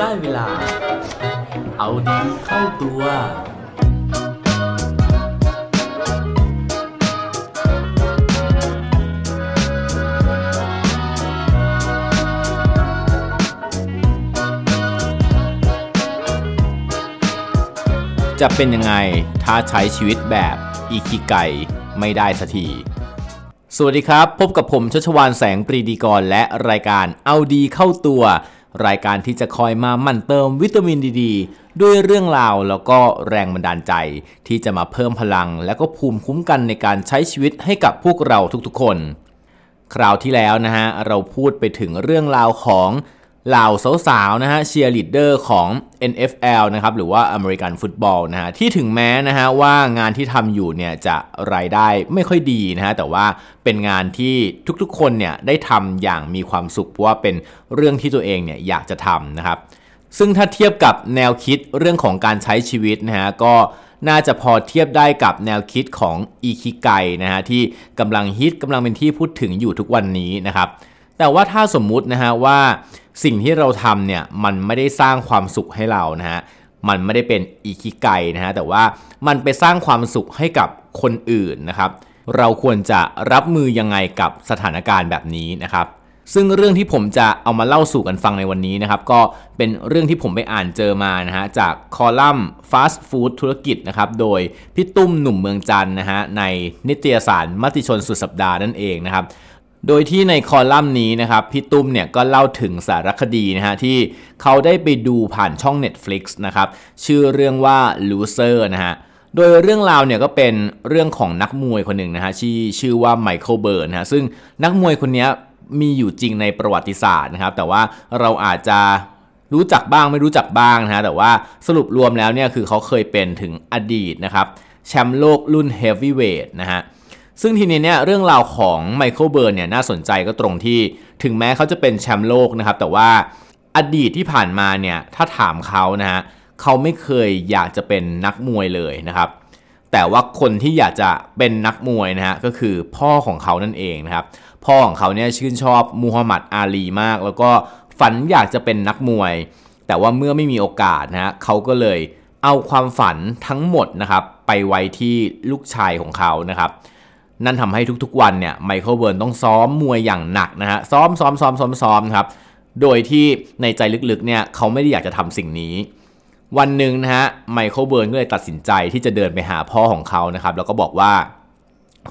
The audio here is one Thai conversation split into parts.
ได้เวลา เอาดีเข้าตัว จะเป็นยังไงถ้าใช้ชีวิตแบบอีคิไกไม่ได้สักทีสวัสดีครับ พบกับผมชัชวานแสงปรีดีกรและรายการเอาดีเข้าตัว รายการที่จะคอยมาหมั่นเติมวิตามินดีดีด้วยเรื่องราวแล้วก็แรงบันดาลใจ ที่จะมาเพิ่มพลัง และก็ภูมิคุ้มกันในการใช้ชีวิตให้กับพวกเราทุกๆคน คราวที่แล้วนะฮะเราพูดไปถึงเรื่องราวของ เหล่าสาวๆนะฮะเชียร์ลีดเดอร์ของ NFL นะครับหรือว่าอเมริกันฟุตบอลนะฮะที่ถึงแม้นะฮะว่างานที่ทำอยู่เนี่ยจะรายได้ไม่ค่อยดีนะฮะแต่ว่าเป็นงานที่ทุกๆคนเนี่ยได้ทำอย่างมีความสุขเพราะว่าเป็นเรื่องที่ตัวเองเนี่ยอยากจะทำนะครับซึ่งถ้าเทียบกับแนวคิดเรื่องของการใช้ชีวิตนะฮะก็น่าจะพอเทียบได้กับแนวคิดของอีคิไกนะฮะที่กำลังฮิตกำลังเป็นที่พูดถึงอยู่ทุกวันนี้นะครับ แต่ว่าถ้าสมมุตินะฮะว่าสิ่งที่เราทำเนี่ยมันไม่ได้สร้างความสุขให้เรานะฮะมันไม่ได้เป็นอีคิไกนะฮะแต่ว่ามันไปสร้างความสุขให้กับคนอื่นนะครับ เราควรจะรับมือยังไงกับสถานการณ์แบบนี้นะครับซึ่งเรื่องที่ผมจะเอามาเล่าสู่กันฟังในวันนี้นะครับ ก็เป็นเรื่องที่ผมไปอ่านเจอมานะฮะจากคอลัมน์ Fast Food ธุรกิจนะครับ โดยพี่ตุ้มหนุ่มเมืองจันนะฮะในนิตยสารมติชนสุดสัปดาห์นั่นเองนะครับ โดยที่ในคอลัมน์นี้นะครับพี่ตุ้มเนี่ยก็เล่าถึงสารคดีนะฮะที่เขาได้ไปดูผ่านช่อง Netflix นะครับชื่อเรื่องว่า Losers นะฮะโดยเรื่องราวเนี่ยก็เป็นเรื่องของนักมวยคนหนึ่งนะฮะที่ชื่อว่า Michael Bentt นะฮะซึ่งนักมวยคนนี้มีอยู่จริงในประวัติศาสตร์นะครับ แต่ว่าเราอาจจะรู้จักบ้างไม่รู้จักบ้างนะฮะแต่ว่าสรุปรวมแล้วเนี่ยคือเขาเคยเป็นถึงอดีตนะครับแชมป์โลกรุ่นเฮฟวีเวทนะฮะ ซึ่งทีนี้เนี่ยเรื่องราวของ Michael Bentt เนี่ยน่าสนใจก็ตรงที่ถึงแม้เขาจะเป็นแชมป์โลกนะครับแต่ว่าอดีตที่ผ่านมาเนี่ยถ้าถามเขานะฮะเขาไม่เคยอยากจะเป็นนักมวยเลยนะครับ แต่ว่าคนที่อยากจะเป็นนักมวยนะฮะก็คือพ่อของเขานั่นเองนะครับพ่อของเขาเนี่ยชื่นชอบมูฮัมหมัดอาลีมาก แล้วก็ฝันอยากจะเป็นนักมวย แต่ว่าเมื่อไม่มีโอกาสนะฮะเขาก็เลยเอาความฝันทั้งหมดนะครับไปไว้ที่ลูกชายของเขานะครับ นั่นทำให้ทุกๆวันเนี่ย Michael Bentt ต้องซ้อมมวยอย่างหนักนะฮะซ้อมซ้อมซ้อมซ้อมซ้อมครับโดยที่ในใจลึกๆเนี่ยเขาไม่ได้อยากจะทำสิ่งนี้ วันหนึ่งนะฮะ Michael Bentt ก็เลยตัดสินใจที่จะเดินไปหาพ่อของเขานะครับ แล้วก็บอกว่า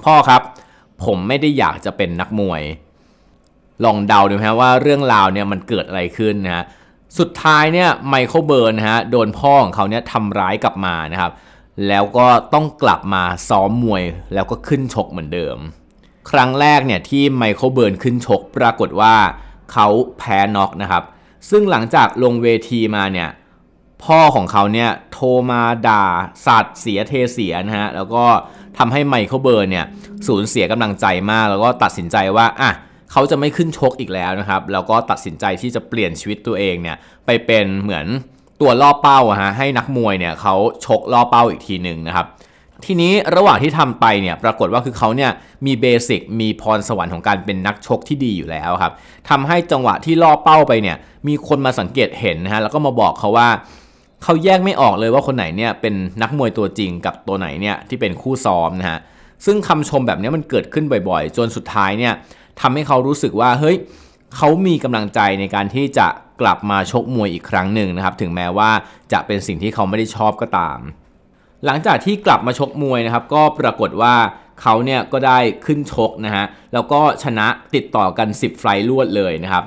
พ่อครับ ผมไม่ได้อยากจะเป็นนักมวย ลองเดาดูนะฮะว่าเรื่องราวเนี่ยมันเกิดอะไรขึ้นนะฮะสุดท้ายเนี่ย Michael Bentt นะฮะโดนพ่อของเขาเนี่ยทำร้ายกลับมานะครับ แล้วก็ต้องกลับมาซ้อมมวยแล้วก็ขึ้นชกเหมือนเดิม ครั้งแรกเนี่ยที่ไมเคิลเบิร์นขึ้นชก ปรากฏว่าเขาแพ้น็อกนะครับ ซึ่งหลังจากลงเวทีมาเนี่ยพ่อของเขาเนี่ยโทรมาด่าสัตว์เสียเทเสียนะฮะแล้วก็ทำให้ไมเคิลเบิร์นเนี่ยสูญเสียกำลังใจมาก แล้วก็ตัดสินใจว่าอะเขาจะไม่ขึ้นชกอีกแล้วนะครับ แล้วก็ตัดสินใจที่จะเปลี่ยนชีวิตตัวเองเนี่ยไปเป็นเหมือน ตัวล่อเป้าอะฮะให้นักมวยเนี่ยเขาชกล่อเป้าอีกทีหนึ่งนะครับทีนี้ระหว่างที่ทำไปเนี่ยปรากฏว่าคือเขาเนี่ยมีเบสิกมีพรสวรรค์ของการเป็นนักชกที่ดีอยู่แล้วครับทำให้จังหวะที่ล่อเป้าไปเนี่ยมีคนมาสังเกตเห็นนะฮะแล้วก็มาบอกเขาว่าเขาแยกไม่ออกเลยว่าคนไหนเนี่ยเป็นนักมวยตัวจริงกับตัวไหนเนี่ยที่เป็นคู่ซ้อมนะฮะซึ่งคำชมแบบนี้มันเกิดขึ้นบ่อยๆ จนสุดท้ายเนี่ยทำให้เขารู้สึกว่าเฮ้ย เขามีกำลังใจในการที่จะกลับมาชกมวยอีกครั้งหนึ่งนะครับ ถึงแม้ว่าจะเป็นสิ่งที่เขาไม่ได้ชอบก็ตาม หลังจากที่กลับมาชกมวยนะครับ ก็ปรากฏว่าเขาเนี่ยก็ได้ขึ้นชกนะฮะแล้วก็ชนะติดต่อกัน 10 ไฟล์รวดเลยนะครับ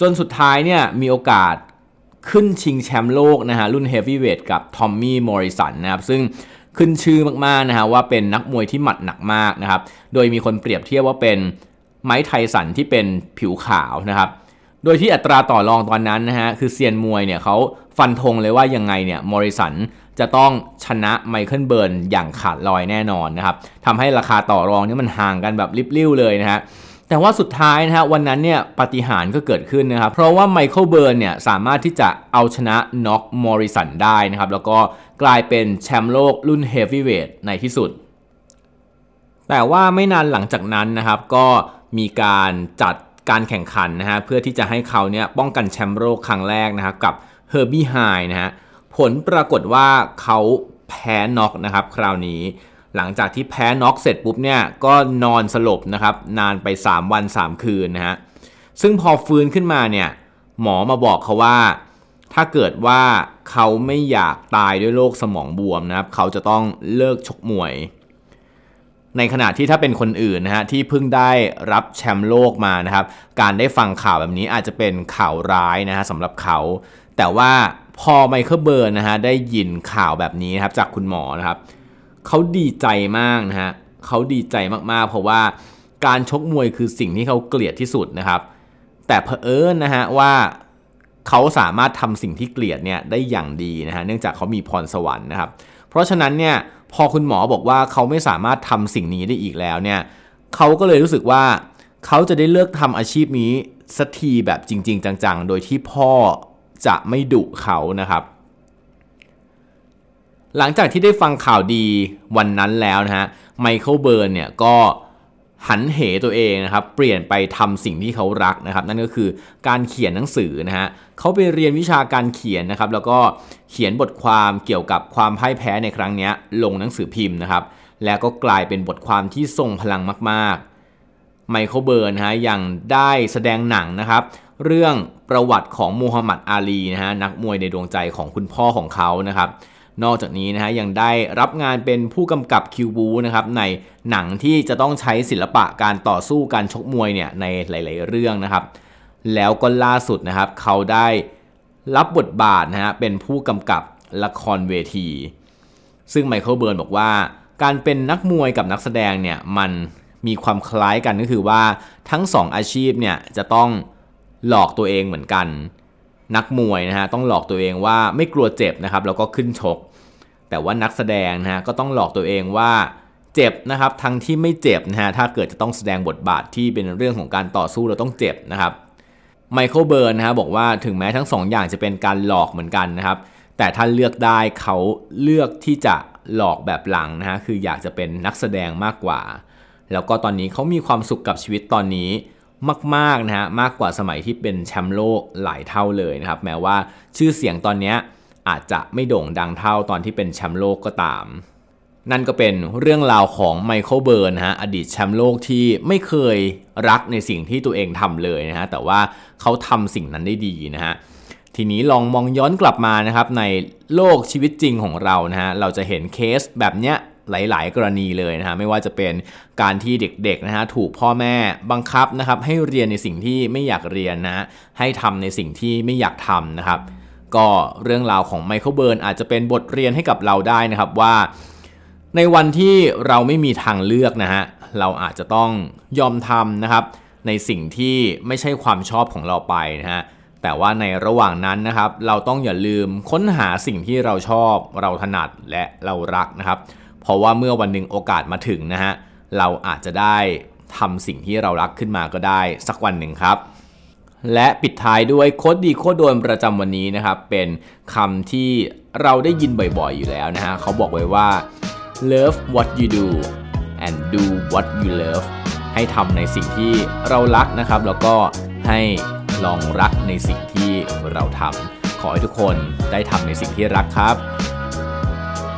จนสุดท้ายเนี่ยมีโอกาสขึ้นชิงแชมป์โลกนะฮะรุ่นเฮฟวีเวทกับทอมมี่มอริสันนะครับ ซึ่งขึ้นชื่อมากๆนะฮะว่าเป็นนักมวยที่หมัดหนักมากนะครับ โดยมีคนเปรียบเทียบว่าเป็น ไมค์ ไทสันที่เป็นผิวขาวนะครับ โดยที่อัตราต่อรองตอนนั้นนะฮะคือเซียนมวยเนี่ยเขาฟันธงเลยว่ายังไงเนี่ยมอริสันจะต้องชนะไมเคิลเบิร์นอย่างขาดลอยแน่นอนนะครับทำให้ราคาต่อรองนี่มันห่างกันแบบริบลิ่วเลยนะฮะแต่ว่าสุดท้ายนะฮะวันนั้นเนี่ยปาฏิหาริย์ก็เกิดขึ้นนะครับ เพราะว่าไมเคิลเบิร์นเนี่ยสามารถที่จะเอาชนะน็อกมอริสันได้นะครับ แล้วก็กลายเป็นแชมป์โลกรุ่นเฮฟวีเวทในที่สุด แต่ว่าไม่นานหลังจากนั้นนะครับ ก็ มีการจัดการแข่งขันนะฮะเพื่อที่จะให้เขาเนี่ยป้องกันแชมป์โลกครั้งแรกนะครับกับเฮอร์บี้ไฮด์นะฮะผลปรากฏว่าเขาแพ้น็อกนะครับคราวนี้ หลังจากที่แพ้น็อกเสร็จปุ๊บเนี่ยก็นอนสลบนะครับนานไป 3 วัน 3 คืนนะฮะซึ่งพอฟื้นขึ้นมาเนี่ยหมอมาบอกเขาว่า ถ้าเกิดว่าเขาไม่อยากตายด้วยโรคสมองบวมนะครับ เขาจะต้องเลิกชกมวย ในขณะที่ถ้าเป็นคนอื่นนะฮะที่เพิ่งได้รับแชมป์โลกมานะครับการได้ฟังข่าวแบบนี้อาจจะเป็นข่าวร้ายนะฮะสำหรับเขา แต่ว่าพอไมเคิลเบิร์นนะฮะได้ยินข่าวแบบนี้นะครับจากคุณหมอนะครับเขาดีใจมากนะฮะเขาดีใจมากๆ เพราะว่าการชกมวยคือสิ่งที่เขาเกลียดที่สุดนะครับ แต่เผอิญนะฮะว่าเขาสามารถทำสิ่งที่เกลียดเนี่ยได้อย่างดีนะฮะเนื่องจากเขามีพรสวรรค์นะครับ เพราะฉะนั้นเนี่ย พอคุณหมอบอกว่าเขาไม่สามารถทำสิ่งนี้ได้อีกแล้วเนี่ยเขาก็เลยรู้สึกว่าเขาจะได้เลิกทำอาชีพนี้สักทีแบบจริง ๆ จังๆ โดยที่พ่อจะไม่ดุเขานะครับ หลังจากที่ได้ฟังข่าวดีวันนั้นแล้วนะฮะไมเคิลเบิร์นเนี่ยก็ หันเหตัวเองนะครับเปลี่ยนไปทำสิ่งที่เขารักนะครับ นั่นก็คือการเขียนหนังสือนะฮะเขาไปเรียนวิชาการเขียนนะครับ แล้วก็เขียนบทความเกี่ยวกับความพ่ายแพ้ในครั้งนี้ลงหนังสือพิมพ์นะครับ แล้วก็กลายเป็นบทความที่ทรงพลังมากๆไมเคิลเบิร์นฮะยังได้แสดงหนังนะครับ เรื่องประวัติของมูฮัมหมัดอาลีนะฮะนักมวยในดวงใจของคุณพ่อของเขานะครับ นอกจากนี้นะฮะยังได้รับงานเป็นผู้กำกับคิวบูนะครับในหนังที่จะต้องใช้ศิลปะการต่อสู้การชกมวยเนี่ยในหลาย ๆ เรื่องนะครับ แล้วก็ล่าสุดนะครับ เขาได้รับบทบาทนะฮะเป็นผู้กำกับละครเวที ซึ่งไมเคิลเบิร์นบอกว่า การเป็นนักมวยกับนักแสดงเนี่ยมันมีความคล้ายกันก็คือว่าทั้งสองอาชีพเนี่ยจะต้องหลอกตัวเองเหมือนกัน นักมวยนะฮะต้องหลอกตัวเองว่าไม่กลัวเจ็บนะครับแล้วก็ขึ้นชก แต่ว่านักแสดงนะฮะก็ต้องหลอกตัวเองว่าเจ็บนะครับทั้งที่ไม่เจ็บนะฮะถ้าเกิดจะต้องแสดงบทบาทที่เป็นเรื่องของการต่อสู้เราต้องเจ็บนะครับไมเคิลเบิร์นนะฮะบอกว่าถึงแม้ทั้งสองอย่างจะเป็นการหลอกเหมือนกันนะครับแต่ถ้าเลือกได้เขาเลือกที่จะหลอกแบบหลังนะฮะคืออยากจะเป็นนักแสดงมากกว่า แล้วก็ตอนนี้เขามีความสุขกับชีวิตตอนนี้ มากๆนะฮะมากกว่าสมัยที่เป็นแชมป์โลกหลายเท่าเลยนะครับแม้ว่าชื่อเสียงตอนนี้อาจจะไม่โด่งดังเท่าตอนที่เป็นแชมป์โลกก็ตาม นั่นก็เป็นเรื่องราวของไมเคิลเบิร์นนะฮะอดีตแชมป์โลกที่ไม่เคยรักในสิ่งที่ตัวเองทำเลยนะฮะแต่ว่าเขาทำสิ่งนั้นได้ดีนะฮะทีนี้ลองมองย้อนกลับมานะครับในโลกชีวิตจริงของเรานะฮะเราจะเห็นเคสแบบเนี้ย หลาย ๆ กรณีเลยนะฮะไม่ว่าจะเป็นการที่เด็กๆนะฮะถูกพ่อแม่บังคับนะครับให้เรียนในสิ่งที่ไม่อยากเรียนนะฮะให้ทำในสิ่งที่ไม่อยากทำนะครับ ก็เรื่องราวของไมเคิลเบิร์นอาจจะเป็นบทเรียนให้กับเราได้นะครับว่า ในวันที่เราไม่มีทางเลือกนะฮะเราอาจจะต้องยอมทำนะครับ ในสิ่งที่ไม่ใช่ความชอบของเราไปนะฮะแต่ว่าในระหว่างนั้นนะครับ เราต้องอย่าลืมค้นหาสิ่งที่เราชอบ เราถนัดและเรารักนะครับ เพราะว่าเมื่อวันหนึ่งโอกาสมาถึงนะฮะเราอาจจะได้ทำสิ่งที่เรารักขึ้นมาก็ได้สักวันหนึ่งครับ และปิดท้ายด้วยโคดดีโคดโดนประจำวันนี้นะครับ เป็นคำที่เราได้ยินบ่อยๆอยู่แล้วนะฮะเขาบอกไว้ว่า love what you do and do what you love ให้ทำในสิ่งที่เรารักนะครับ แล้วก็ให้ลองรักในสิ่งที่เราทำขอให้ทุกคนได้ทำในสิ่งที่รักครับ